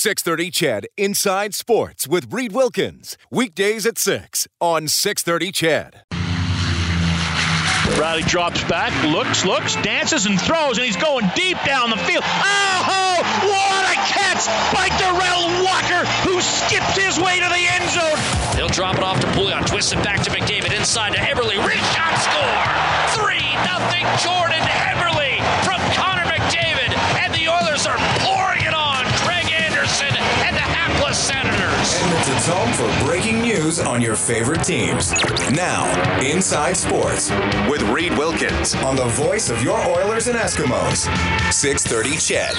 630 CHED Inside Sports with Reed Wilkins. Weekdays at 6 on 630 Chad. Reilly drops back, looks, looks, dances, and throws, and he's going deep down the field. Oh, what a catch by Derel Walker, who skipped his way to the end zone. He'll drop it off to Pouliot, twists it back to McDavid, inside to Eberle, Rich shot score! 3 nothing Jordan Eberle Home for breaking news on your favorite teams. Now, Inside Sports with Reed Wilkins on the voice of your Oilers and Eskimos. 630 CHED.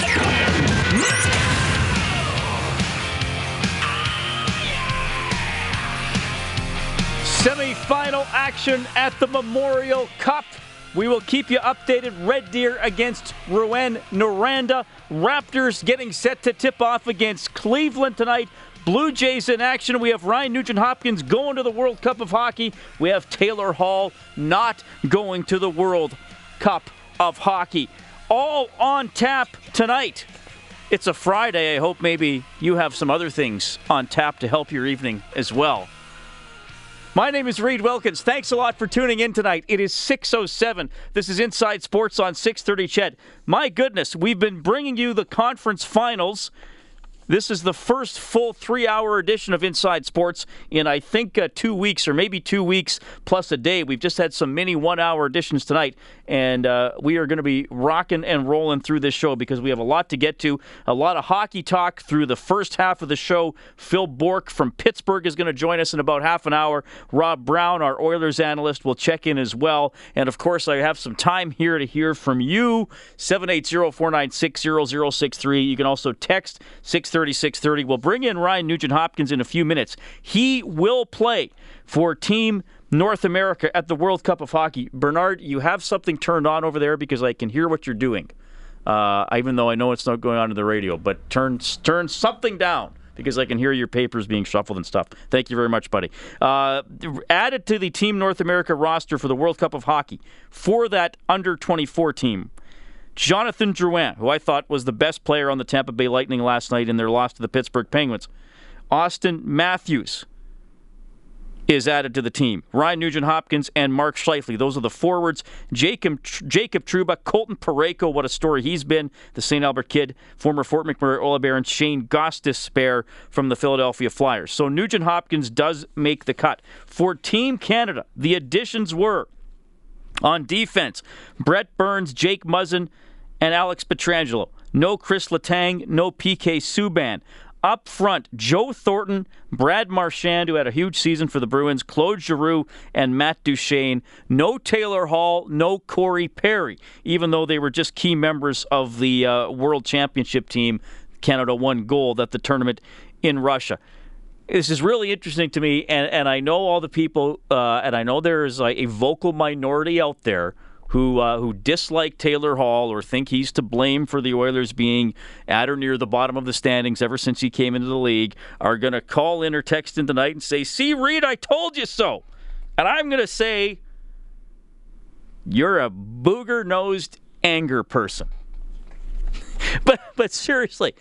Semi-final action at the Memorial Cup. We will keep you updated. Red Deer against Rouen Noranda. Raptors getting set to tip off against Cleveland tonight. Blue Jays in action. We have Ryan Nugent Hopkins going to the World Cup of Hockey. We have Taylor Hall not going to the World Cup of Hockey. All on tap tonight. It's a Friday. I hope maybe you have some other things on tap to help your evening as well. My name is Reed Wilkins. Thanks a lot for tuning in tonight. It is 6:07. This is Inside Sports on 6:30 Ched. My goodness, we've been bringing you the conference finals. This is the first full three-hour edition of Inside Sports in I think uh, two weeks or maybe two weeks plus a day. We've just had some mini one-hour editions tonight, and uh, we are going to be rocking and rolling through this show because we have a lot to get to. A lot of hockey talk through the first half of the show. Phil Bourque from Pittsburgh is going to join us in about half an hour. Rob Brown, our Oilers analyst, will check in as well. And of course, I have some time here to hear from you. 780-496-0063. You can also text 630 630. We'll bring in Ryan Nugent Hopkins in a few minutes. He will play for Team North America at the World Cup of Hockey. Bernard, you have something turned on over there because I can hear what you're doing. Uh, even though I know it's not going on to the radio, but turn turn something down because I can hear your papers being shuffled and stuff. Thank you very much, buddy. Uh, added to the Team North America roster for the World Cup of Hockey for that under 24 team. Jonathan Drouin, who I thought was the best player on the Tampa Bay Lightning last night in their loss to the Pittsburgh Penguins. Auston Matthews is added to the team. Ryan Nugent Hopkins and Mark Scheifele. Those are the forwards. Jacob Jacob Trouba, Colton Parayko, what a story he's been. The St. Albert kid, former Fort McMurray Oil Baron Shane Gostisbehere from the Philadelphia Flyers. So Nugent Hopkins does make the cut. For Team Canada, the additions were on defense, Brent Burns, Jake Muzzin, and Alex Pietrangelo. No Chris Letang, no PK Subban. Up front, Joe Thornton, Brad Marchand, who had a huge season for the Bruins, Claude Giroux, and Matt Duchene. No Taylor Hall, no Corey Perry, even though they were just key members of the uh, World Championship team. Canada won gold at the tournament in Russia. This is really interesting to me, and, and I know all the people, uh, and I know there's a, a vocal minority out there who uh, who dislike Taylor Hall or think he's to blame for the Oilers being at or near the bottom of the standings ever since he came into the league are going to call in or text in tonight and say, "See, Reed, I told you so," and I'm going to say, "You're a booger-nosed anger person." but but seriously.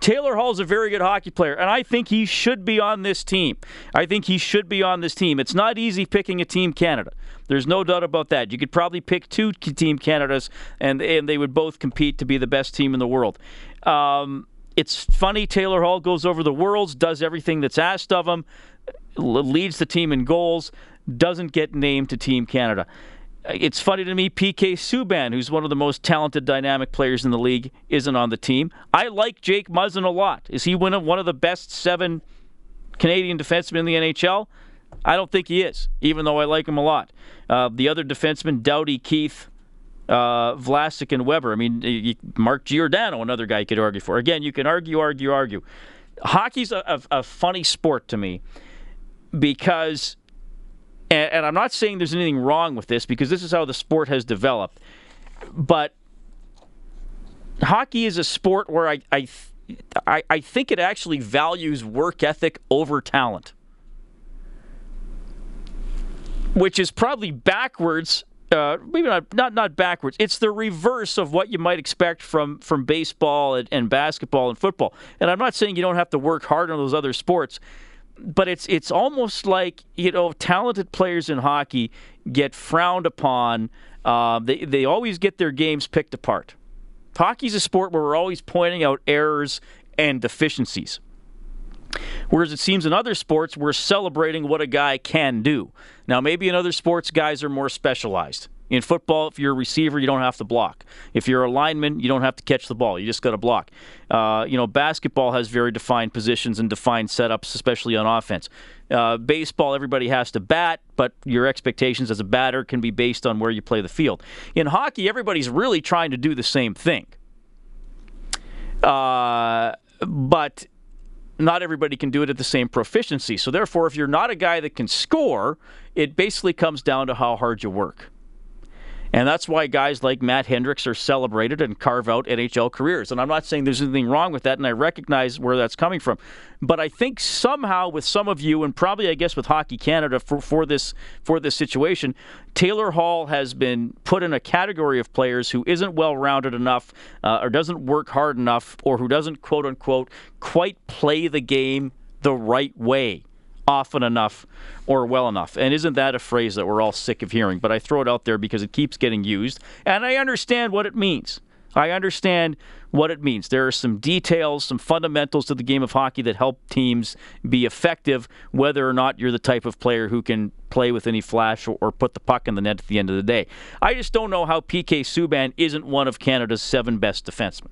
Taylor Hall's a very good hockey player, and I think he should be on this team. I think he should be on this team. It's not easy picking a Team Canada. There's no doubt about that. You could probably pick two Team Canadas, and, and they would both compete to be the best team in the world. Um, it's funny. Taylor Hall goes over the worlds, does everything that's asked of him, leads the team in goals, doesn't get named to Team Canada it's funny to me, PK Subban, who's one of the most talented, dynamic players in the league, isn't on the team. I like Jake Muzzin a lot. Is he one of, one of the best seven Canadian defensemen in the NHL? I don't think he is, even though I like him a lot. Uh, the other defensemen, Doughty, Keith, uh, Vlasic, and Weber. I mean, Mark Giordano, another guy you could argue for. Again, you can argue, argue, argue. Hockey's a, a, a funny sport to me because and, and I'm not saying there's anything wrong with this because this is how the sport has developed. But hockey is a sport where I, I, I, I think it actually values work ethic over talent, which is probably backwards uh, maybe not, not not backwards. It's the reverse of what you might expect from from baseball and, and basketball and football. And I'm not saying you don't have to work hard on those other sports, but it's it's almost like you know talented players in hockey get frowned upon. Uh, they they always get their games picked apart. Hockey's a sport where we're always pointing out errors and deficiencies. Whereas it seems in other sports, we're celebrating what a guy can do. Now, maybe in other sports, guys are more specialized. In football, if you're a receiver, you don't have to block. If you're a lineman, you don't have to catch the ball. You just got to block. Uh, you know, basketball has very defined positions and defined setups, especially on offense. Uh, baseball, everybody has to bat, but your expectations as a batter can be based on where you play the field. In hockey, everybody's really trying to do the same thing. Uh, but not everybody can do it at the same proficiency. So, therefore, if you're not a guy that can score, it basically comes down to how hard you work. And that's why guys like Matt Hendricks are celebrated and carve out NHL careers. And I'm not saying there's anything wrong with that, and I recognize where that's coming from. But I think somehow with some of you, and probably I guess with Hockey Canada for, for this for this situation, Taylor Hall has been put in a category of players who isn't well rounded enough, uh, or doesn't work hard enough, or who doesn't quote unquote quite play the game the right way often enough or well enough. And isn't that a phrase that we're all sick of hearing? But I throw it out there because it keeps getting used, and I understand what it means. I understand what it means. There are some details, some fundamentals to the game of hockey that help teams be effective, whether or not you're the type of player who can play with any flash or, put the puck in the net at the end of the day. I just don't know how PK Subban isn't one of Canada's seven best defensemen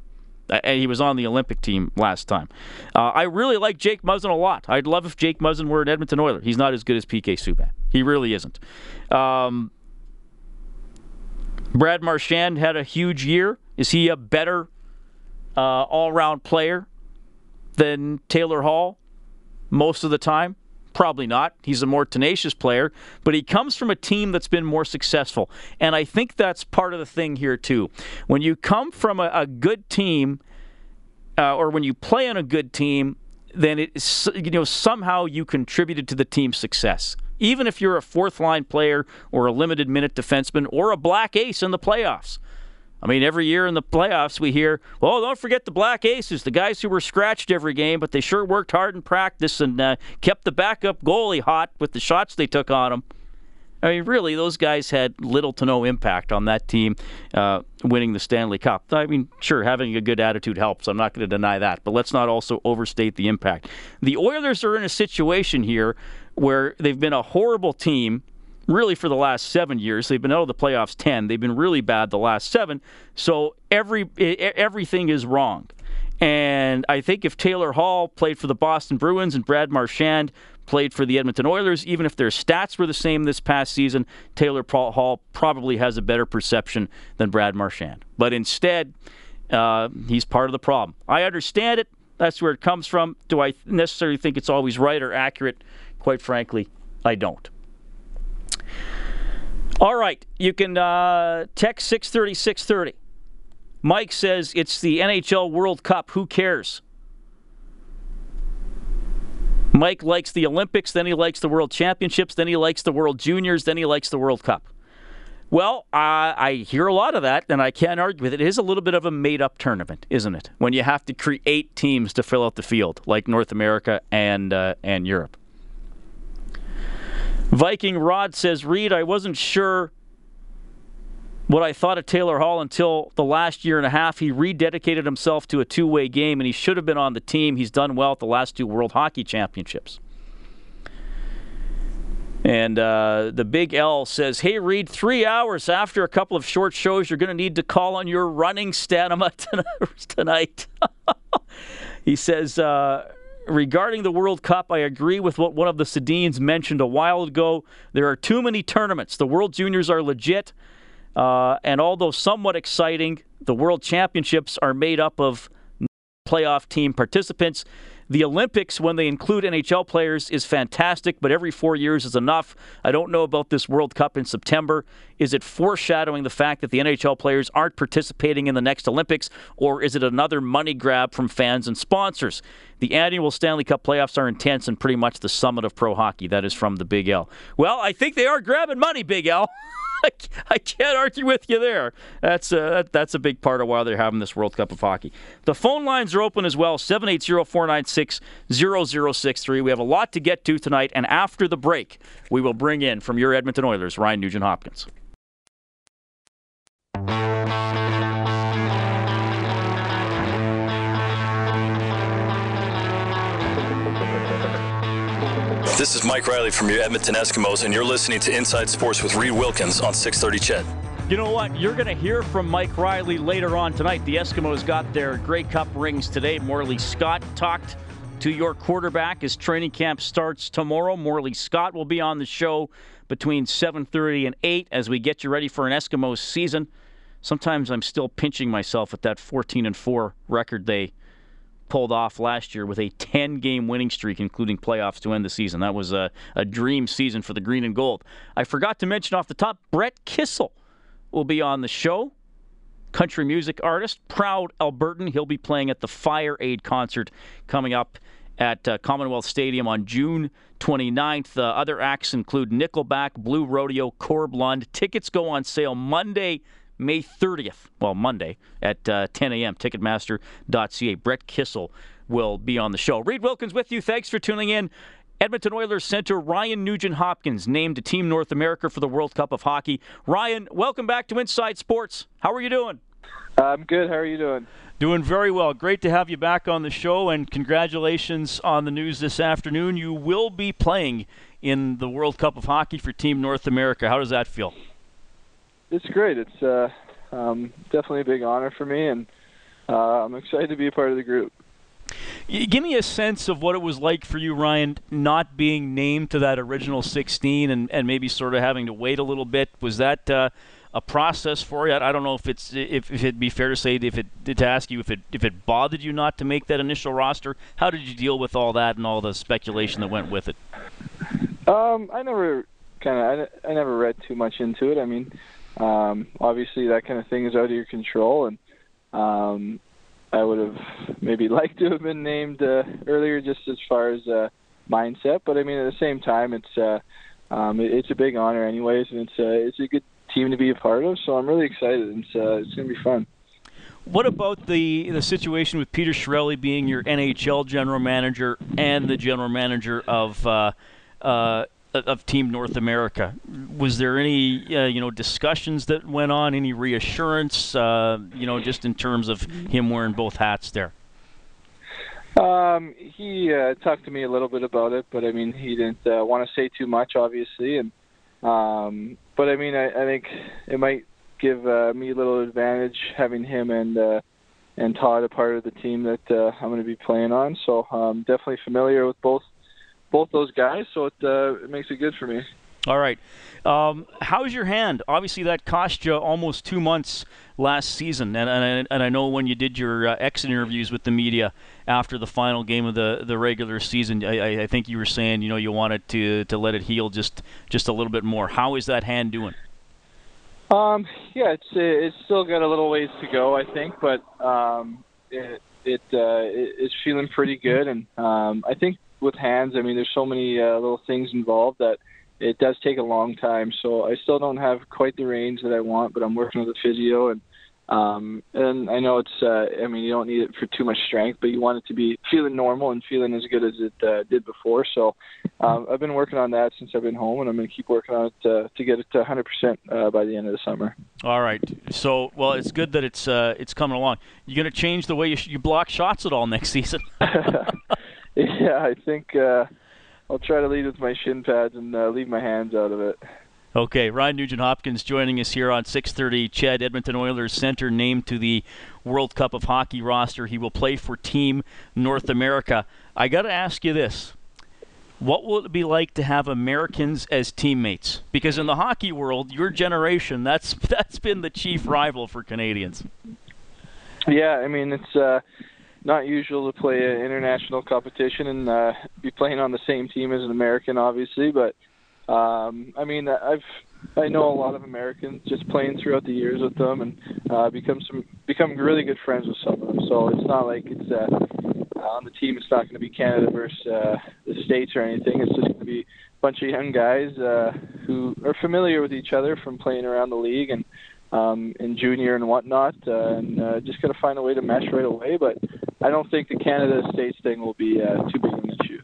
he was on the Olympic team last time. Uh, I really like Jake Muzzin a lot. I'd love if Jake Muzzin were an Edmonton Oiler. He's not as good as PK Subban. He really isn't. Um, Brad Marchand had a huge year. Is he a better uh, all-round player than Taylor Hall most of the time? Probably not. He's a more tenacious player, but he comes from a team that's been more successful. And I think that's part of the thing here, too. When you come from a, a good team, uh, or when you play on a good team, then it you know somehow you contributed to the team's success. Even if you're a fourth line player or a limited minute defenseman or a black ace in the playoffs. I mean, every year in the playoffs, we hear, well, don't forget the Black Aces, the guys who were scratched every game, but they sure worked hard in practice and uh, kept the backup goalie hot with the shots they took on him. I mean, really, those guys had little to no impact on that team uh, winning the Stanley Cup. I mean, sure, having a good attitude helps. I'm not going to deny that, but let's not also overstate the impact. The Oilers are in a situation here where they've been a horrible team really for the last seven years. They've been out of the playoffs 10. They've been really bad the last seven. So every everything is wrong. And I think if Taylor Hall played for the Boston Bruins and Brad Marchand played for the Edmonton Oilers, even if their stats were the same this past season, Taylor Hall probably has a better perception than Brad Marchand. But instead, uh, he's part of the problem. I understand it. That's where it comes from. Do I necessarily think it's always right or accurate? Quite frankly, I don't. All right, you can uh, text 630 630. Mike says it's the NHL World Cup. Who cares? Mike likes the Olympics, then he likes the World Championships, then he likes the World Juniors, then he likes the World Cup. Well, I hear a lot of that, and I can't argue with it. It is a little bit of a made up tournament, isn't it? When you have to create teams to fill out the field, like North America and, uh, and Europe. Viking Rod says, Reed, I wasn't sure what I thought of Taylor Hall until the last year and a half. He rededicated himself to a two way game, and he should have been on the team. He's done well at the last two World Hockey Championships. And uh, the Big L says, Hey, Reed, three hours after a couple of short shows, you're going to need to call on your running stamina tonight. he says, uh, regarding the World Cup, I agree with what one of the Sedins mentioned a while ago. There are too many tournaments. The World Juniors are legit, uh, and although somewhat exciting, the World Championships are made up of playoff team participants. The Olympics, when they include NHL players, is fantastic, but every four years is enough. I don't know about this World Cup in September. Is it foreshadowing the fact that the NHL players aren't participating in the next Olympics, or is it another money grab from fans and sponsors? The annual Stanley Cup playoffs are intense and pretty much the summit of pro hockey. That is from the Big L. Well, I think they are grabbing money, Big L. I can't argue with you there. That's uh, a, that's a big part of why they're having this World Cup of Hockey. The phone lines are open as well 780 496 0063. We have a lot to get to tonight, and after the break, we will bring in from your Edmonton Oilers, Ryan Nugent Hopkins. This is Mike Reilly from your Edmonton Eskimos, and you're listening to Inside Sports with Reed Wilkins on 630 CHED. You know what? You're going to hear from Mike Reilly later on tonight. The Eskimos got their Grey Cup rings today. Morley Scott talked to your quarterback as training camp starts tomorrow. Morley Scott will be on the show between 7:30 and 8 as we get you ready for an Eskimos season. Sometimes I'm still pinching myself at that 14 and 4 record they pulled off last year with a 10 game winning streak, including playoffs to end the season. That was a, a dream season for the green and gold. I forgot to mention off the top, Brett Kissel will be on the show. Country music artist, proud Albertan. He'll be playing at the Fire Aid concert coming up at uh, Commonwealth Stadium on June 29th. Uh, other acts include Nickelback, Blue Rodeo, Corb Lund. Tickets go on sale Monday, May 30th, well, Monday at uh, 10 a.m. Ticketmaster.ca. Brett Kissel will be on the show. Reed Wilkins with you. Thanks for tuning in. Edmonton Oilers center Ryan Nugent Hopkins named to Team North America for the World Cup of Hockey. Ryan, welcome back to Inside Sports. How are you doing? I'm good. How are you doing? Doing very well. Great to have you back on the show, and congratulations on the news this afternoon. You will be playing in the World Cup of Hockey for Team North America. How does that feel? It's great. It's uh, um, definitely a big honor for me, and uh, I'm excited to be a part of the group. Give me a sense of what it was like for you, Ryan, not being named to that original 16 and, and maybe sort of having to wait a little bit. Was that uh, a process for you? I don't know if it's if, if it'd be fair to say if it to ask you if it if it bothered you not to make that initial roster. How did you deal with all that and all the speculation that went with it? Um, I never kind of I, I never read too much into it. I mean, um, obviously that kind of thing is out of your control, and um, I would have maybe liked to have been named uh, earlier, just as far as uh, mindset. But I mean, at the same time, it's uh, um, it, it's a big honor, anyways, and it's uh, it's a good team to be a part of. So I'm really excited. It's uh, it's going to be fun. What about the the situation with Peter Chiarelli being your NHL general manager and the general manager of uh, uh, of Team North America. Was there any uh, you know discussions that went on? Any reassurance? Uh, you know, just in terms of him wearing both hats there. Um, he uh, talked to me a little bit about it, but I mean, he didn't uh, want to say too much, obviously. And um, but I mean, I, I think it might give uh, me a little advantage having him and uh, and Todd a part of the team that I'm going to be playing on. So I'm um, definitely familiar with both both those guys, so it, uh, it makes it good for me. All right. Um, how's your hand? Obviously, that cost you almost two months last season, and and, and I know when you did your uh, exit interviews with the media after the final game of the, the regular season, I, I think you were saying you know you wanted to to let it heal just just a little bit more. How is that hand doing? Um, yeah, it's it's still got a little ways to go, I think, but um, it it uh, it's feeling pretty good, and um, I think with hands. I mean, there's so many uh, little things involved that it does take a long time. So I still don't have quite the range that I want, but I'm working with a physio and um and I know it's uh I mean you don't need it for too much strength, but you want it to be feeling normal and feeling as good as it uh, did before. So um I've been working on that since I've been home and I'm going to keep working on it to, to get it to 100% uh, by the end of the summer. All right. So well it's good that it's uh it's coming along. You're going to change the way you, sh- you block shots at all next season? yeah, I think uh, I'll try to lead with my shin pads and uh, leave my hands out of it. Okay, Ryan Nugent Hopkins joining us here on 6:30. CHED Edmonton Oilers center named to the World Cup of Hockey roster. He will play for Team North America. I got to ask you this: What will it be like to have Americans as teammates? Because in the hockey world, your generation that's that's been the chief rival for Canadians. Yeah, I mean it's. Uh, not usual to play an international competition and uh, be playing on the same team as an American, obviously. But um, I mean, I've I know a lot of Americans just playing throughout the years with them and uh, become some become really good friends with some of them. So it's not like it's uh, on the team. It's not going to be Canada versus uh, the states or anything. It's just going to be a bunch of young guys uh, who are familiar with each other from playing around the league and um, in junior and whatnot, uh, and uh, just got to find a way to mesh right away. But I don't think the Canada States thing will be uh, too big of an issue.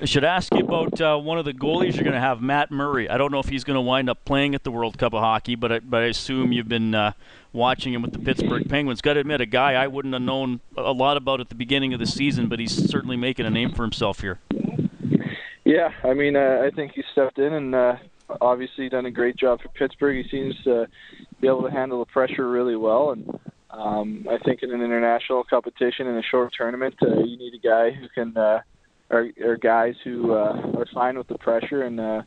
I should ask you about uh, one of the goalies you're going to have, Matt Murray. I don't know if he's going to wind up playing at the World Cup of Hockey, but I, but I assume you've been uh, watching him with the Pittsburgh Penguins. Got to admit, a guy I wouldn't have known a lot about at the beginning of the season, but he's certainly making a name for himself here. Yeah, I mean, uh, I think he stepped in and uh, obviously done a great job for Pittsburgh. He seems to be able to handle the pressure really well, and um, I think in an international competition in a short tournament, uh, you need a guy who can, uh, or, or guys who uh, are fine with the pressure and uh,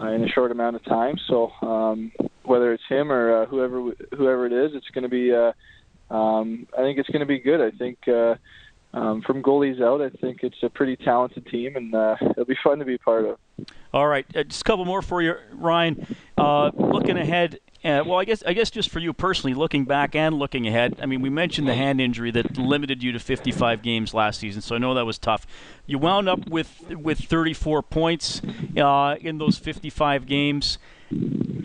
uh, in a short amount of time. So um, whether it's him or uh, whoever whoever it is, it's going to be. Uh, um, I think it's going to be good. I think. Uh, um, from goalies out, I think it's a pretty talented team, and uh, it'll be fun to be part of. All right, uh, just a couple more for you, Ryan. Uh, looking ahead, uh, well, I guess I guess just for you personally, looking back and looking ahead. I mean, we mentioned the hand injury that limited you to 55 games last season, so I know that was tough. You wound up with with 34 points uh, in those 55 games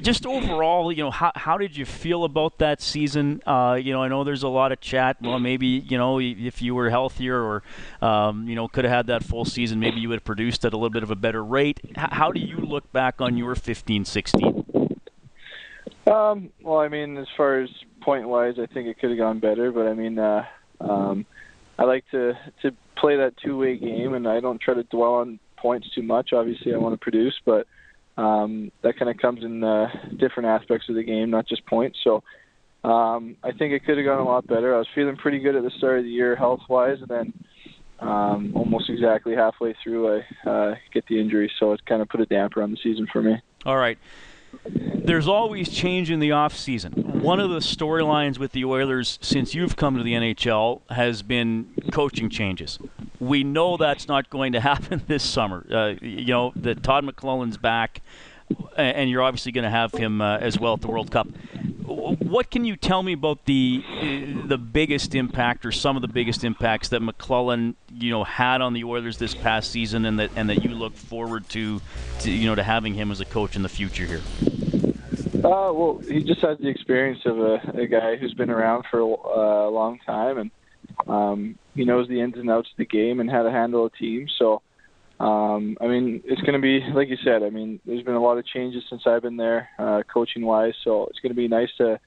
just overall, you know, how, how did you feel about that season? Uh, you know, I know there's a lot of chat. Well, maybe you know, if you were healthier or um, you know could have had that full season, maybe you would have produced at a little bit of a better rate. H- how do you look back on your 15-16? Um, well, I mean, as far as point wise, I think it could have gone better, but I mean, uh, um, I like to to play that two way game, and I don't try to dwell on points too much. Obviously, I want to produce, but um, that kind of comes in uh, different aspects of the game, not just points. So um, I think it could have gone a lot better. I was feeling pretty good at the start of the year, health wise, and then um, almost exactly halfway through, I uh, get the injury, so it kind of put a damper on the season for me. All right. There's always change in the offseason. One of the storylines with the Oilers since you've come to the NHL has been coaching changes. We know that's not going to happen this summer. Uh, you know that Todd McLellan's back, and you're obviously going to have him uh, as well at the World Cup. What can you tell me about the uh, the biggest impact or some of the biggest impacts that McLellan you know had on the Oilers this past season, and that and that you look forward to, to you know to having him as a coach in the future here? Uh, well, he just has the experience of a, a guy who's been around for a, uh, a long time, and um, he knows the ins and outs of the game and how to handle a team. So, um, I mean, it's going to be like you said. I mean, there's been a lot of changes since I've been there, uh, coaching wise. So it's going to be nice to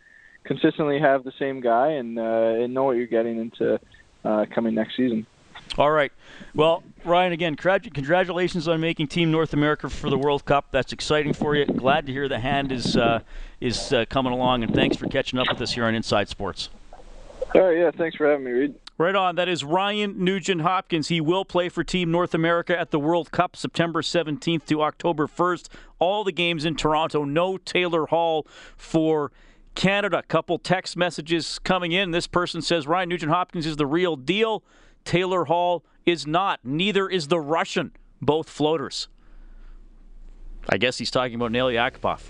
consistently have the same guy and uh, and know what you're getting into uh, coming next season. All right. Well, Ryan, again, congratulations on making Team North America for the World Cup. That's exciting for you. Glad to hear the hand is uh, is uh, coming along, and thanks for catching up with us here on Inside Sports. All right. Yeah. Thanks for having me, Reed. Right on. That is Ryan Nugent Hopkins. He will play for Team North America at the World Cup September 17th to October 1st. All the games in Toronto. No Taylor Hall for Canada. Couple text messages coming in. This person says Ryan Nugent Hopkins is the real deal. Taylor Hall is not. Neither is the Russian. Both floaters. I guess he's talking about Nail Yakupov.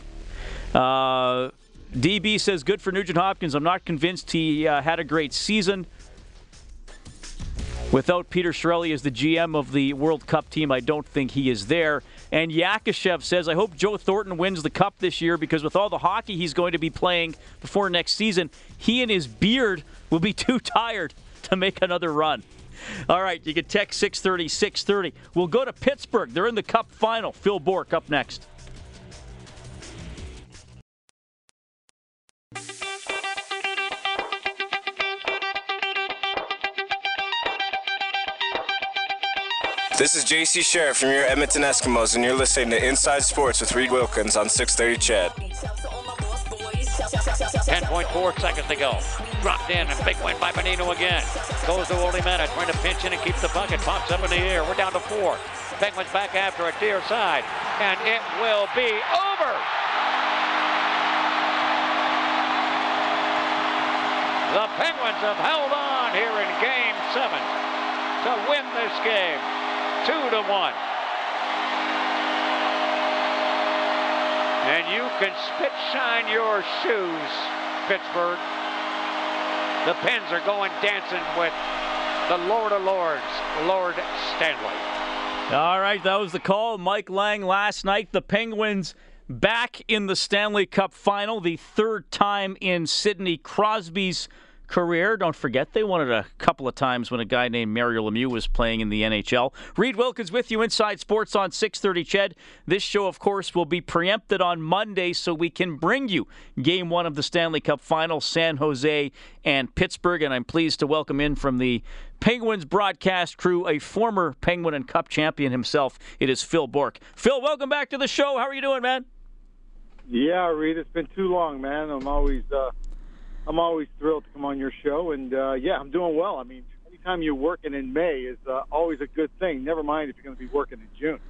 Uh, DB says, good for Nugent Hopkins. I'm not convinced he uh, had a great season. Without Peter Chiarelli as the GM of the World Cup team, I don't think he is there. And Yakashev says, I hope Joe Thornton wins the Cup this year because with all the hockey he's going to be playing before next season, he and his beard will be too tired to make another run. All right, you can text 630 630. We'll go to Pittsburgh. They're in the Cup final. Phil Bourque up next. This is JC Sherritt from your Edmonton Eskimos, and you're listening to Inside Sports with Reed Wilkins on 630 CHED. 10.4 seconds to go. Dropped in, and big win by Bonino again. Goes to Olimata, trying to pinch in and keep the bucket. Pops up in the air. We're down to four. Penguins back after it, dear side, and it will be over. The Penguins have held on here in Game 7 to win this game, 2 to 1. And you can spit shine your shoes, Pittsburgh. The Pens are going dancing with the Lord of Lords, Lord Stanley. All right, that was the call. Mike Lang last night. The Penguins back in the Stanley Cup final, the third time in Sidney Crosby's career. Don't forget, they won it a couple of times when a guy named Mario Lemieux was playing in the NHL. Reed Wilkins with you inside sports on 630 Ched. This show, of course, will be preempted on Monday so we can bring you game one of the Stanley Cup final, San Jose and Pittsburgh. And I'm pleased to welcome in from the Penguins broadcast crew a former Penguin and Cup champion himself. It is Phil Bourque. Phil, welcome back to the show. How are you doing, man? Yeah, Reed, it's been too long, man. I'm always uh, I'm always thrilled to come on your show, and uh, yeah, I'm doing well. I mean, anytime you're working in May is uh, always a good thing. Never mind if you're going to be working in June.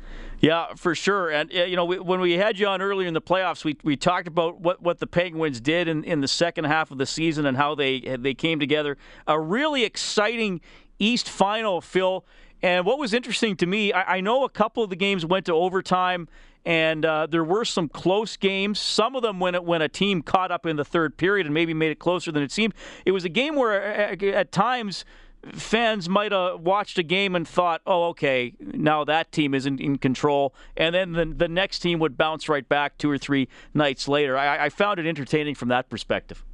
Yeah, for sure. And you know, we, when we had you on earlier in the playoffs, we, we talked about what, what the Penguins did in, in the second half of the season and how they they came together. A really exciting East final, Phil. And what was interesting to me, I, I know a couple of the games went to overtime and uh, there were some close games. Some of them when it, when a team caught up in the third period and maybe made it closer than it seemed. It was a game where at times fans might have watched a game and thought, "Oh, okay, now that team is in, in control," and then the, the next team would bounce right back two or three nights later. I, I found it entertaining from that perspective.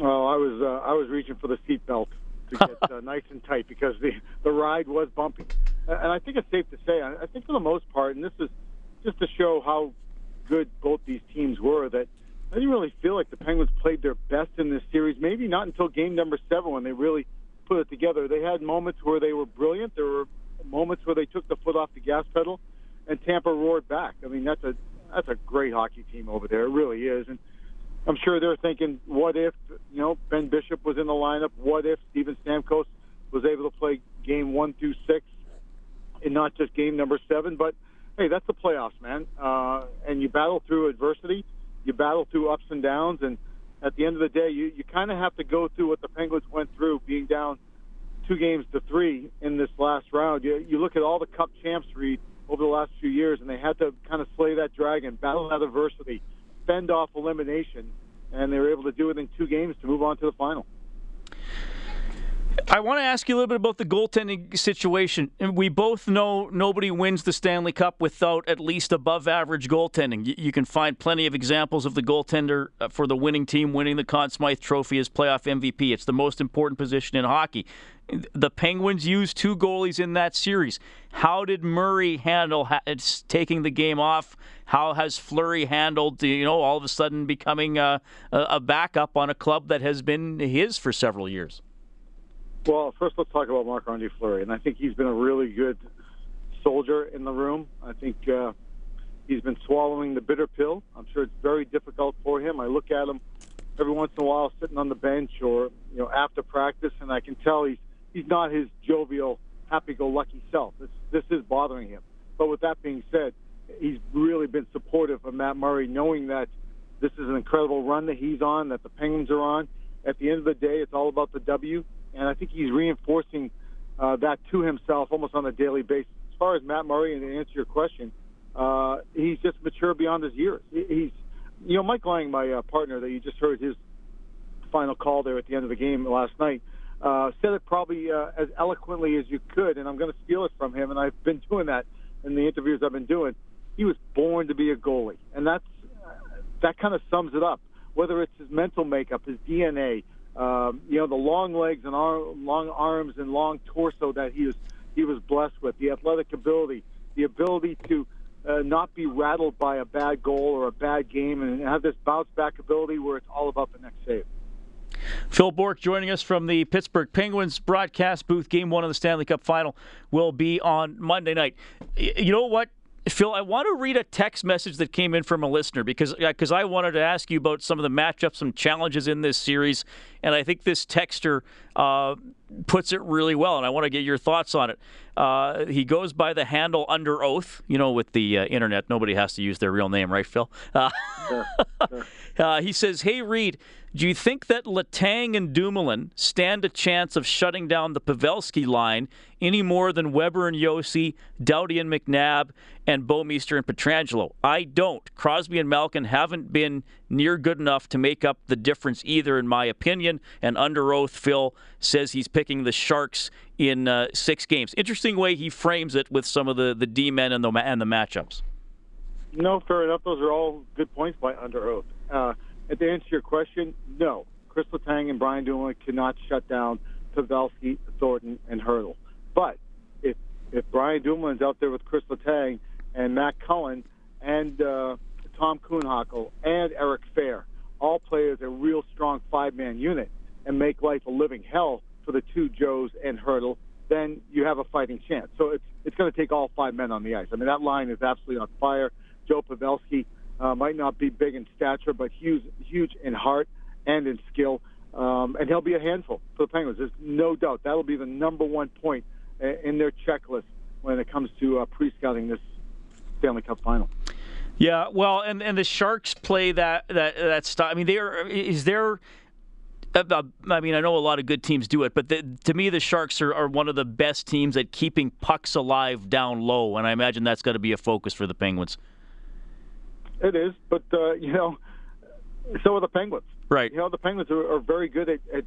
Well, I was uh, I was reaching for the seatbelt to get uh, nice and tight because the the ride was bumpy, and I think it's safe to say, I think for the most part, and this is just to show how good both these teams were that I didn't really feel like the Penguins played their best in this series. Maybe not until game number seven when they really put it together. They had moments where they were brilliant. There were moments where they took the foot off the gas pedal, and Tampa roared back. I mean, that's a that's a great hockey team over there. It really is. And I'm sure they're thinking, what if you know Ben Bishop was in the lineup? What if Steven Stamkos was able to play game one through six, and not just game number seven? But hey, that's the playoffs, man. Uh, and you battle through adversity, you battle through ups and downs, and at the end of the day, you, you kind of have to go through what the Penguins went through, being down two games to three in this last round. You, you look at all the Cup champs, Reed, over the last few years, and they had to kind of slay that dragon, battle that adversity, fend off elimination, and they were able to do it in two games to move on to the final. I want to ask you a little bit about the goaltending situation. We both know nobody wins the Stanley Cup without at least above average goaltending. You can find plenty of examples of the goaltender uh, for the winning team winning the Conn Smythe Trophy as playoff MVP. It's the most important position in hockey. The Penguins used two goalies in that series. How did Murray handle taking the game off? How has Fleury handled, you know, all of a sudden becoming a, a backup on a club that has been his for several years? Well, first let's talk about Marc Andre Fleury, and I think he's been a really good soldier in the room. I think uh, he's been swallowing the bitter pill. I'm sure it's very difficult for him. I look at him every once in a while sitting on the bench or you know after practice, and I can tell he's he's not his jovial, happy-go-lucky self. This this is bothering him. But with that being said, he's really been supportive of Matt Murray, knowing that this is an incredible run that he's on, that the Penguins are on. At the end of the day, it's all about the W and I think he's reinforcing uh, that to himself almost on a daily basis. As far as Matt Murray, and to answer your question, uh, he's just mature beyond his years. He's, you know, Mike Lang, my uh, partner that you just heard his final call there at the end of the game last night, uh, said it probably uh, as eloquently as you could, and I'm going to steal it from him, and I've been doing that in the interviews I've been doing. He was born to be a goalie, and that's that kind of sums it up. Whether it's his mental makeup, his DNA, um, you know, the long legs and arm, long arms and long torso that he was he was blessed with, the athletic ability, the ability to uh, not be rattled by a bad goal or a bad game, and have this bounce back ability where it's all about the next save. Phil Bourque joining us from the Pittsburgh Penguins broadcast booth. Game one of the Stanley Cup final will be on Monday night. You know what? Phil, I want to read a text message that came in from a listener because uh, because I wanted to ask you about some of the matchups, some challenges in this series, and I think this texter uh, puts it really well, and I want to get your thoughts on it. Uh, he goes by the handle Under Oath. You know, with the uh, internet, nobody has to use their real name, right, Phil? Uh, sure, sure. Uh, he says, "Hey, Reed." Do you think that Letang and Dumoulin stand a chance of shutting down the Pavelski line any more than Weber and Josi, Doughty and McNabb, and Bouwmeester and Pietrangelo? I don't. Crosby and Malkin haven't been near good enough to make up the difference either, in my opinion. And under oath, Phil says he's picking the Sharks in uh, six games. Interesting way he frames it with some of the, the D men and the, and the matchups. No, fair enough. Those are all good points by under oath. Uh, and to answer your question, no. Chris Letang and Brian Dumoulin cannot shut down Pavelski, Thornton, and Hertl. But if if Brian Dumoulin's out there with Chris Letang and Matt Cullen and uh, Tom Kuhnhackl and Eric Fehr, all play as a real strong five-man unit and make life a living hell for the two Joes and Hertl, then you have a fighting chance. So it's it's going to take all five men on the ice. I mean, that line is absolutely on fire. Joe Pavelski uh, might not be big in stature, but huge, huge in heart and in skill. Um, and he'll be a handful for the Penguins. There's no doubt that'll be the number one point in their checklist when it comes to uh, pre-scouting this Stanley Cup final. Yeah, well, and and the Sharks play that that that style. I mean, there is there. Uh, I mean, I know a lot of good teams do it, but the, to me, the Sharks are, are one of the best teams at keeping pucks alive down low, and I imagine that's got to be a focus for the Penguins. It is, but uh, you know, so are the Penguins. Right. You know, the Penguins are, are very good at, at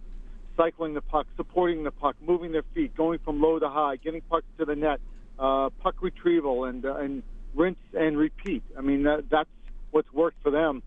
cycling the puck, supporting the puck, moving their feet, going from low to high, getting pucks to the net, uh, puck retrieval, and uh, and rinse and repeat. I mean, that, that's what's worked for them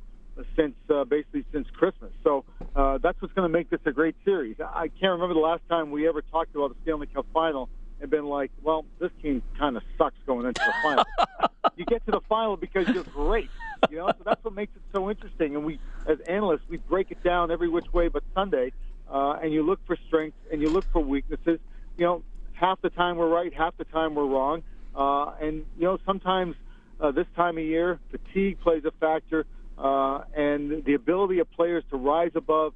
since uh, basically since Christmas. So uh, that's what's going to make this a great series. I can't remember the last time we ever talked about the Stanley Cup final and been like, well, this team kind of sucks going into the final. you get to the final because you're great, you know. So that's what makes it so interesting. And we, as analysts, we break it down every which way but Sunday, uh, and you look for strengths and you look for weaknesses. You know, half the time we're right, half the time we're wrong. Uh, and you know, sometimes uh, this time of year, fatigue plays a factor, uh, and the ability of players to rise above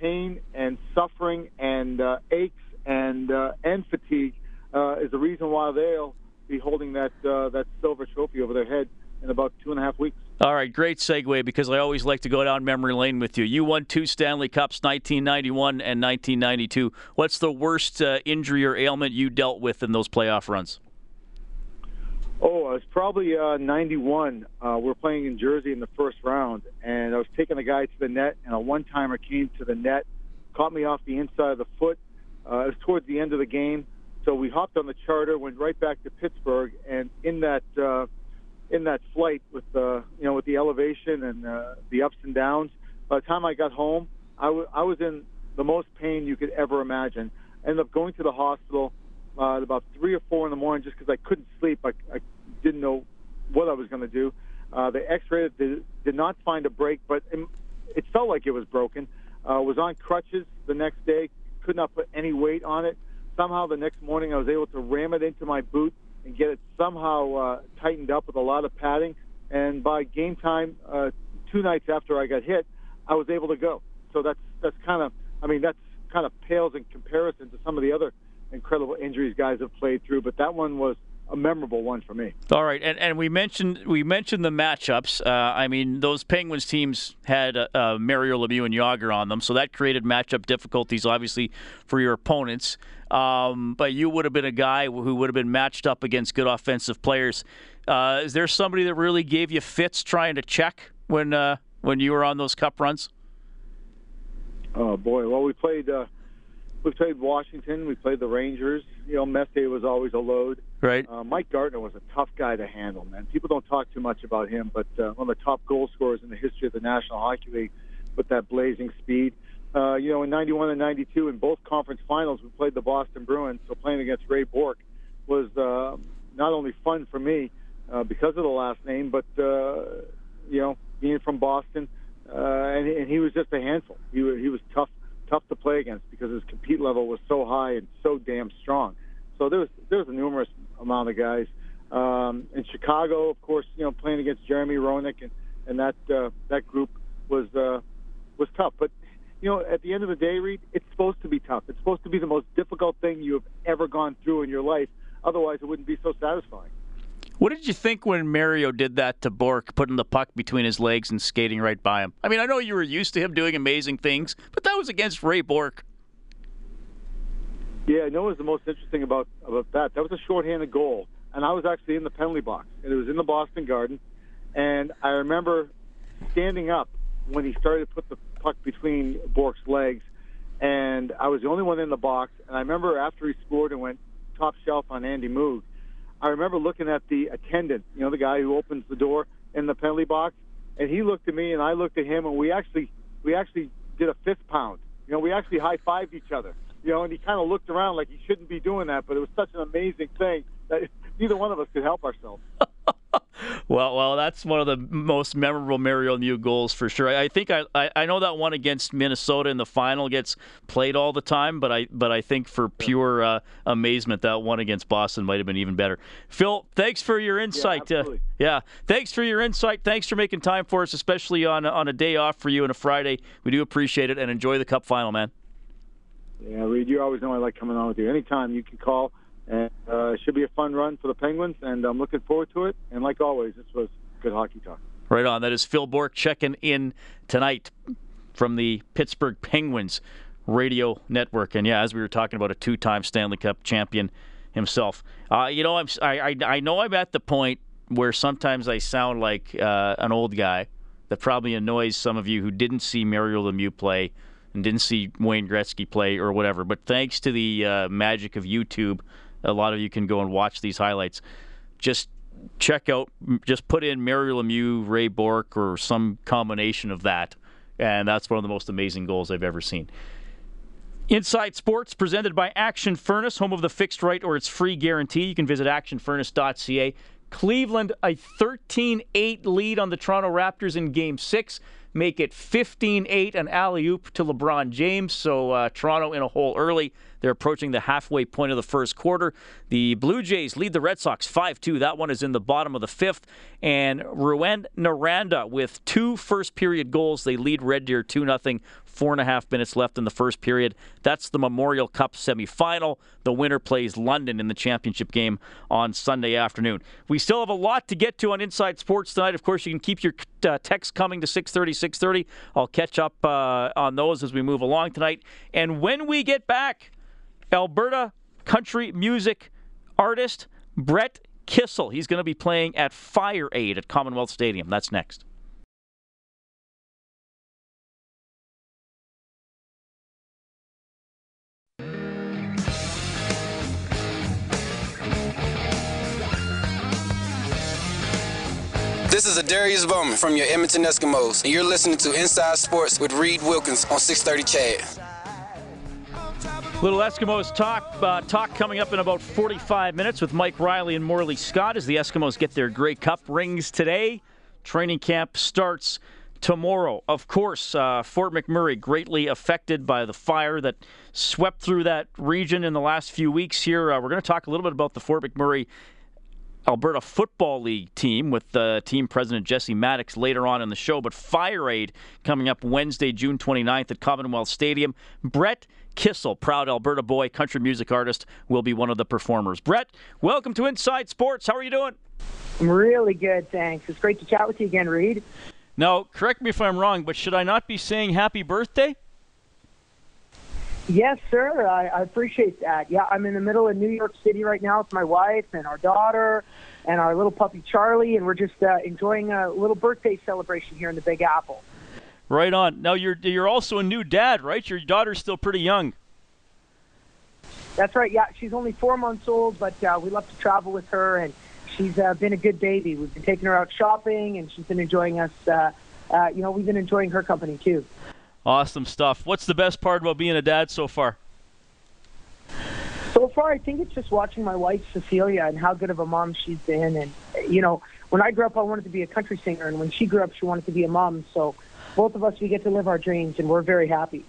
pain and suffering and uh, aches and uh, and fatigue uh, is the reason why they'll be holding that uh, that silver trophy over their head in about two and a half weeks. All right, great segue because I always like to go down memory lane with you. You won two Stanley Cups, 1991 and 1992. What's the worst uh, injury or ailment you dealt with in those playoff runs? Oh, it was probably uh, 91. Uh, we are playing in Jersey in the first round, and I was taking a guy to the net, and a one-timer came to the net, caught me off the inside of the foot. Uh, it was towards the end of the game. So we hopped on the charter, went right back to Pittsburgh, and in that uh, in that flight with the you know with the elevation and uh, the ups and downs, by the time I got home, I, w- I was in the most pain you could ever imagine. Ended up going to the hospital uh, at about three or four in the morning just because I couldn't sleep. I, I didn't know what I was going to do. Uh, they X-rayed it, did, did not find a break, but it, it felt like it was broken. Uh, was on crutches the next day, could not put any weight on it somehow the next morning I was able to ram it into my boot and get it somehow uh, tightened up with a lot of padding. And by game time, uh, two nights after I got hit, I was able to go. So that's that's kind of, I mean, that's kind of pales in comparison to some of the other incredible injuries guys have played through. But that one was a memorable one for me. All right, and and we mentioned we mentioned the matchups. Uh, I mean, those Penguins teams had uh, uh, Mario Lemieux and Jagr on them, so that created matchup difficulties, obviously, for your opponents. Um, but you would have been a guy who would have been matched up against good offensive players. Uh, is there somebody that really gave you fits trying to check when uh, when you were on those Cup runs? Oh boy! Well, we played uh, we played Washington. We played the Rangers. You know, Messier was always a load. Right. Uh, Mike Gartner was a tough guy to handle, man. People don't talk too much about him, but uh, one of the top goal scorers in the history of the National Hockey League with that blazing speed. Uh, you know, in 91 and 92, in both conference finals, we played the Boston Bruins. So playing against Ray Bourque was uh, not only fun for me uh, because of the last name, but, uh, you know, being from Boston. Uh, and, and he was just a handful. He, he was tough tough to play against because his compete level was so high and so damn strong. So there was there was a numerous amount of guys um, in Chicago, of course. You know, playing against Jeremy Roenick and and that uh, that group was uh, was tough. But you know, at the end of the day, Reed, it's supposed to be tough. It's supposed to be the most difficult thing you have ever gone through in your life. Otherwise, it wouldn't be so satisfying. What did you think when Mario did that to Bourque, putting the puck between his legs and skating right by him? I mean, I know you were used to him doing amazing things, but that was against Ray Bourque. Yeah, I know what was the most interesting about about that. That was a shorthanded goal, and I was actually in the penalty box, and it was in the Boston Garden, and I remember standing up when he started to put the puck between Bourque's legs, and I was the only one in the box. And I remember after he scored and went top shelf on Andy Moog, I remember looking at the attendant, you know, the guy who opens the door, in the penalty box, and he looked at me and I looked at him, and we actually we actually did a fist pound. You know, we actually high fived each other. You know, and he kind of looked around like he shouldn't be doing that, but it was such an amazing thing that neither one of us could help ourselves. well, well, that's one of the most memorable Mario Lemieux goals for sure. I, I think I, I, I know that one against Minnesota in the final gets played all the time, but I but I think for pure uh, amazement, that one against Boston might have been even better. Phil, thanks for your insight. Yeah, uh, yeah, thanks for your insight. Thanks for making time for us, especially on on a day off for you and a Friday. We do appreciate it and enjoy the Cup final, man. Yeah, Reed, you always know I like coming on with you. Anytime you can call. And uh, it should be a fun run for the Penguins, and I'm looking forward to it. And like always, this was good hockey talk. Right on. That is Phil Bourque checking in tonight from the Pittsburgh Penguins radio network. And yeah, as we were talking about, a two-time Stanley Cup champion himself. Uh, you know, I'm I, I, I know I'm at the point where sometimes I sound like uh, an old guy that probably annoys some of you who didn't see Mario Lemieux play and didn't see Wayne Gretzky play or whatever. But thanks to the uh, magic of YouTube a lot of you can go and watch these highlights. Just check out, just put in Mario Lemieux, Ray Bourque, or some combination of that, and that's one of the most amazing goals I've ever seen. Inside Sports, presented by Action Furnace, home of the fixed right or its free guarantee. You can visit actionfurnace.ca. Cleveland, a 13 8 lead on the Toronto Raptors in game six make it 15 8, an alley oop to LeBron James. So uh, Toronto in a hole early. They're approaching the halfway point of the first quarter. The Blue Jays lead the Red Sox 5 2. That one is in the bottom of the fifth. And Rouan Naranda with two first period goals. They lead Red Deer 2 0. Four and a half minutes left in the first period. That's the Memorial Cup semifinal. The winner plays London in the championship game on Sunday afternoon. We still have a lot to get to on Inside Sports tonight. Of course, you can keep your uh, texts coming to 630, 630. I'll catch up uh, on those as we move along tonight. And when we get back, Alberta country music artist Brett Kissel. He's going to be playing at Fire Aid at Commonwealth Stadium. That's next. This is Darius Bowman from your Edmonton Eskimos, and you're listening to Inside Sports with Reed Wilkins on 630 CHED. Little Eskimos talk uh, talk coming up in about 45 minutes with Mike Reilly and Morley Scott as the Eskimos get their Grey Cup rings today. Training camp starts tomorrow. Of course, uh, Fort McMurray greatly affected by the fire that swept through that region in the last few weeks here. Uh, we're going to talk a little bit about the Fort McMurray Alberta Football League team with uh, team president Jesse Maddox later on in the show. But Fire Aid coming up Wednesday, June 29th at Commonwealth Stadium. Brett Kissel, proud Alberta boy, country music artist, will be one of the performers. Brett, welcome to Inside Sports. How are you doing? I'm really good, thanks. It's great to chat with you again, Reed. Now, correct me if I'm wrong, but should I not be saying happy birthday? Yes, sir. I, I appreciate that. Yeah, I'm in the middle of New York City right now with my wife and our daughter and our little puppy Charlie, and we're just uh, enjoying a little birthday celebration here in the Big Apple. Right on. Now you're you're also a new dad, right? Your daughter's still pretty young. That's right. Yeah, she's only four months old, but uh, we love to travel with her, and she's uh, been a good baby. We've been taking her out shopping, and she's been enjoying us. Uh, uh, you know, we've been enjoying her company too. Awesome stuff. What's the best part about being a dad so far? So far, I think it's just watching my wife Cecilia and how good of a mom she's been. And you know, when I grew up, I wanted to be a country singer, and when she grew up, she wanted to be a mom. So both of us, we get to live our dreams, and we're very happy.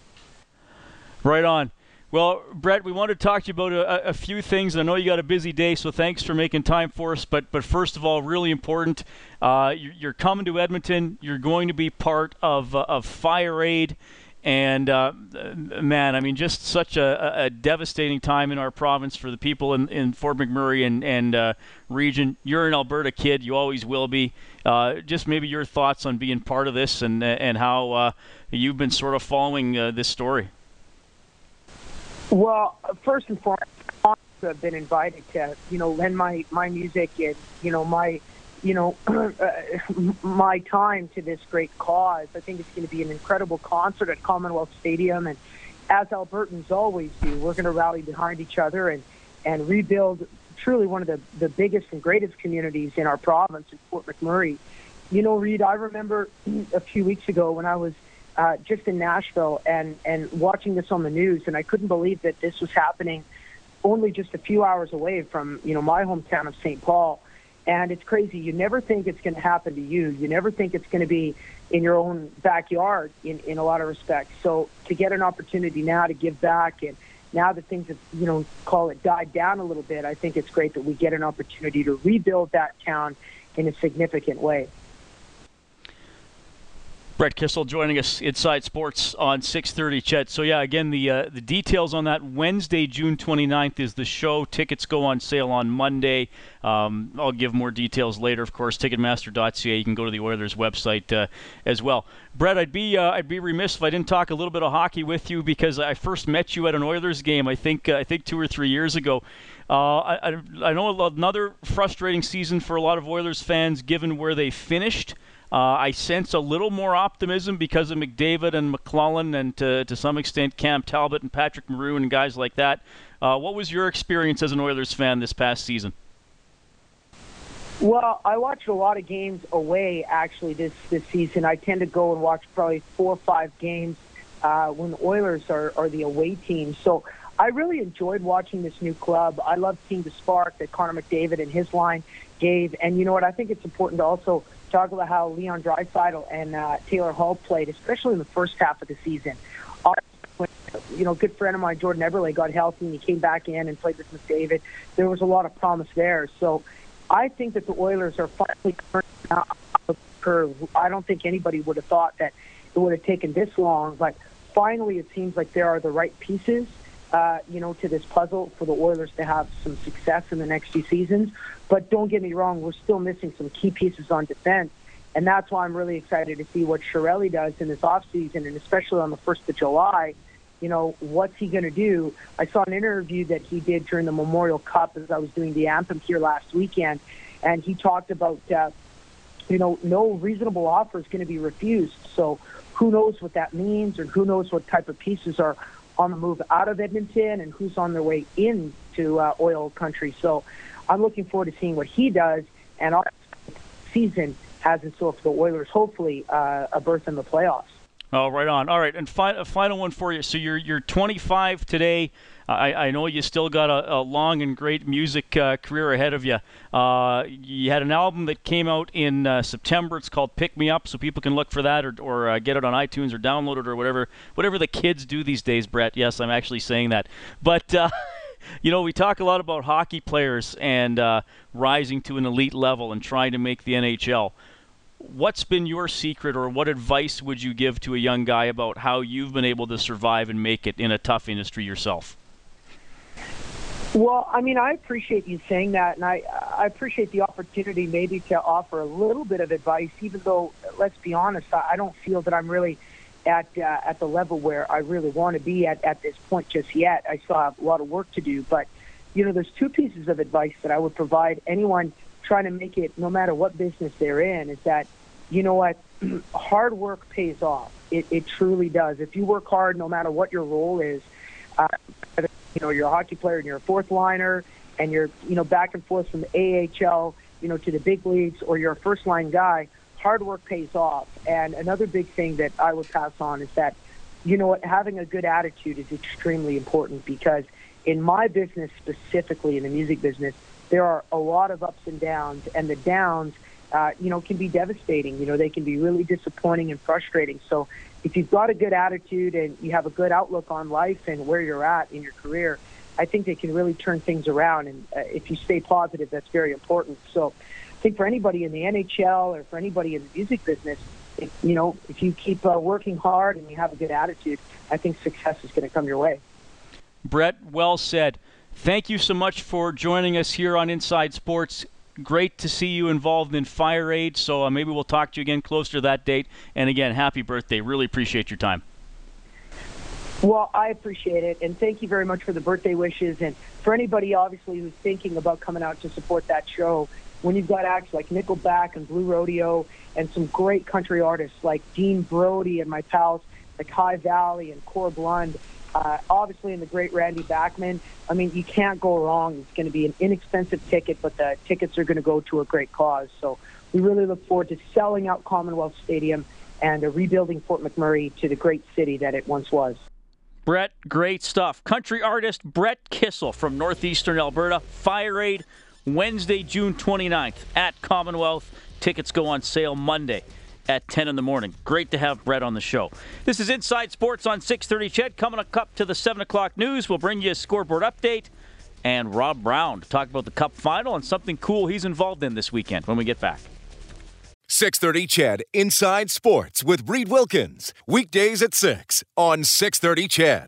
Right on. Well, Brett, we want to talk to you about a, a, few things. I know you got a busy day, so thanks for making time for us. But but first of all, really important, uh, you're, coming to Edmonton. You're going to be part of uh, of Fire Aid, and uh, man, I mean, just such a, a, devastating time in our province for the people in, in Fort McMurray and and uh, region. You're an Alberta kid. You always will be. Uh, just maybe your thoughts on being part of this and and how uh, you've been sort of following this story. Well, first and foremost, I've been invited to, you know, lend my my music and you know my, you know, uh, my time to this great cause. I think it's going to be an incredible concert at Commonwealth Stadium, and as Albertans always do, we're going to rally behind each other and and rebuild truly one of the the biggest and greatest communities in our province in Fort McMurray. you know, Reed, I remember a few weeks ago when I was uh, just in Nashville and and watching this on the news, and I couldn't believe that this was happening only just a few hours away from you know my hometown of St. Paul. And it's crazy. You never think it's going to happen to you. You never think it's going to be in your own backyard in, in a lot of respects. So to get an opportunity now to give back and now that things have, you know, call it died down a little bit, I think it's great that we get an opportunity to rebuild that town in a significant way. Brett Kissel joining us inside sports on 6:30. CHED. So yeah, again the uh, the details on that Wednesday, June 29th is the show. Tickets go on sale on Monday. Um, I'll give more details later. Of course, Ticketmaster.ca. You can go to the Oilers website uh, as well. Brett, I'd be uh, I'd be remiss if I didn't talk a little bit of hockey with you because I first met you at an Oilers game. I think uh, I think two or three years ago. Uh, I, I know another frustrating season for a lot of Oilers fans, given where they finished. Uh, I sense a little more optimism because of McDavid and McLellan and to, to some extent Cam Talbot and Patrick Maroon and guys like that. Uh, what was your experience as an Oilers fan this past season? Well, I watched a lot of games away actually this this season. I tend to go and watch probably four or five games uh, when the Oilers are, are the away team. So I really enjoyed watching this new club. I love seeing the spark that Connor McDavid and his line gave. And you know what? I think it's important to also talk about how Leon Draisaitl and uh, Taylor Hall played, especially in the first half of the season. You know, good friend of mine, Jordan Eberle, got healthy and he came back in and played with McDavid. There was a lot of promise there. So I think that the Oilers are finally turning out of the curve. I don't think anybody would have thought that it would have taken this long, but finally it seems like there are the right pieces uh, you know, to this puzzle for the Oilers to have some success in the next few seasons. But don't get me wrong, we're still missing some key pieces on defense. And that's why I'm really excited to see what Chiarelli does in this offseason, and especially on the 1st of July. You know, what's he going to do? I saw an interview that he did during the Memorial Cup as I was doing the anthem here last weekend, and he talked about, uh, you know, no reasonable offer is going to be refused. So who knows what that means, or who knows what type of pieces are on the move out of Edmonton and who's on their way into uh, oil country. So I'm looking forward to seeing what he does and our season has in store for the Oilers. Hopefully, uh, a berth in the playoffs. Oh, right on. All right, and fi- a final one for you. So you're you're 25 today. I, I know you still got a, a long and great music uh, career ahead of you. Uh, you had an album that came out in uh, September. It's called "Pick Me Up," so people can look for that or, or uh, get it on iTunes or download it or whatever whatever the kids do these days. Brett, yes, I'm actually saying that. But uh, you know, we talk a lot about hockey players and uh, rising to an elite level and trying to make the NHL what's been your secret or what advice would you give to a young guy about how you've been able to survive and make it in a tough industry yourself? Well, I mean, I appreciate you saying that, and I I appreciate the opportunity maybe to offer a little bit of advice, even though, let's be honest, I don't feel that I'm really at uh, at the level where I really want to be at at this point just yet. I still have a lot of work to do, but you know, there's two pieces of advice that I would provide anyone trying to make it, no matter what business they're in, is that you know what, hard work pays off. It it truly does. If you work hard, no matter what your role is. Uh, you know, you're a hockey player and you're a fourth liner and you're, you know, back and forth from the AHL, you know, to the big leagues or you're a first line guy, hard work pays off. And another big thing that I would pass on is that, you know what, having a good attitude is extremely important because in my business, specifically in the music business, there are a lot of ups and downs, and the downs, uh, you know, can be devastating. You know, they can be really disappointing and frustrating. So if you've got a good attitude and you have a good outlook on life and where you're at in your career, I think they can really turn things around. And uh, if you stay positive, that's very important. So I think for anybody in the NHL or for anybody in the music business, if, you know, if you keep uh, working hard and you have a good attitude, I think success is going to come your way. Brett, well said. Thank you so much for joining us here on Inside Sports great to see you involved in Fire Aid. So uh, maybe we'll talk to you again closer to that date. And again, happy birthday. Really appreciate your time. Well, I appreciate it, and thank you very much for the birthday wishes. And for anybody, obviously, who's thinking about coming out to support that show, when you've got acts like Nickelback and Blue Rodeo and some great country artists like Dean Brody and my pals like High Valley and Corb Lund. Uh, obviously, in the great Randy Bachman, I mean, you can't go wrong. It's going to be an inexpensive ticket, but the tickets are going to go to a great cause. So we really look forward to selling out Commonwealth Stadium and uh, rebuilding Fort McMurray to the great city that it once was. Brett, great stuff. Country artist Brett Kissel from northeastern Alberta. Fire Aid, Wednesday, June 29th at Commonwealth. Tickets go on sale Monday at 10 in the morning. Great to have Brett on the show. This is Inside Sports on 630 Ched. Coming up to the 7 o'clock news, we'll bring you a scoreboard update and Rob Brown to talk about the Cup final and something cool he's involved in this weekend when we get back. 630 Ched Inside Sports with Reed Wilkins. Weekdays at 6 on 630 Ched.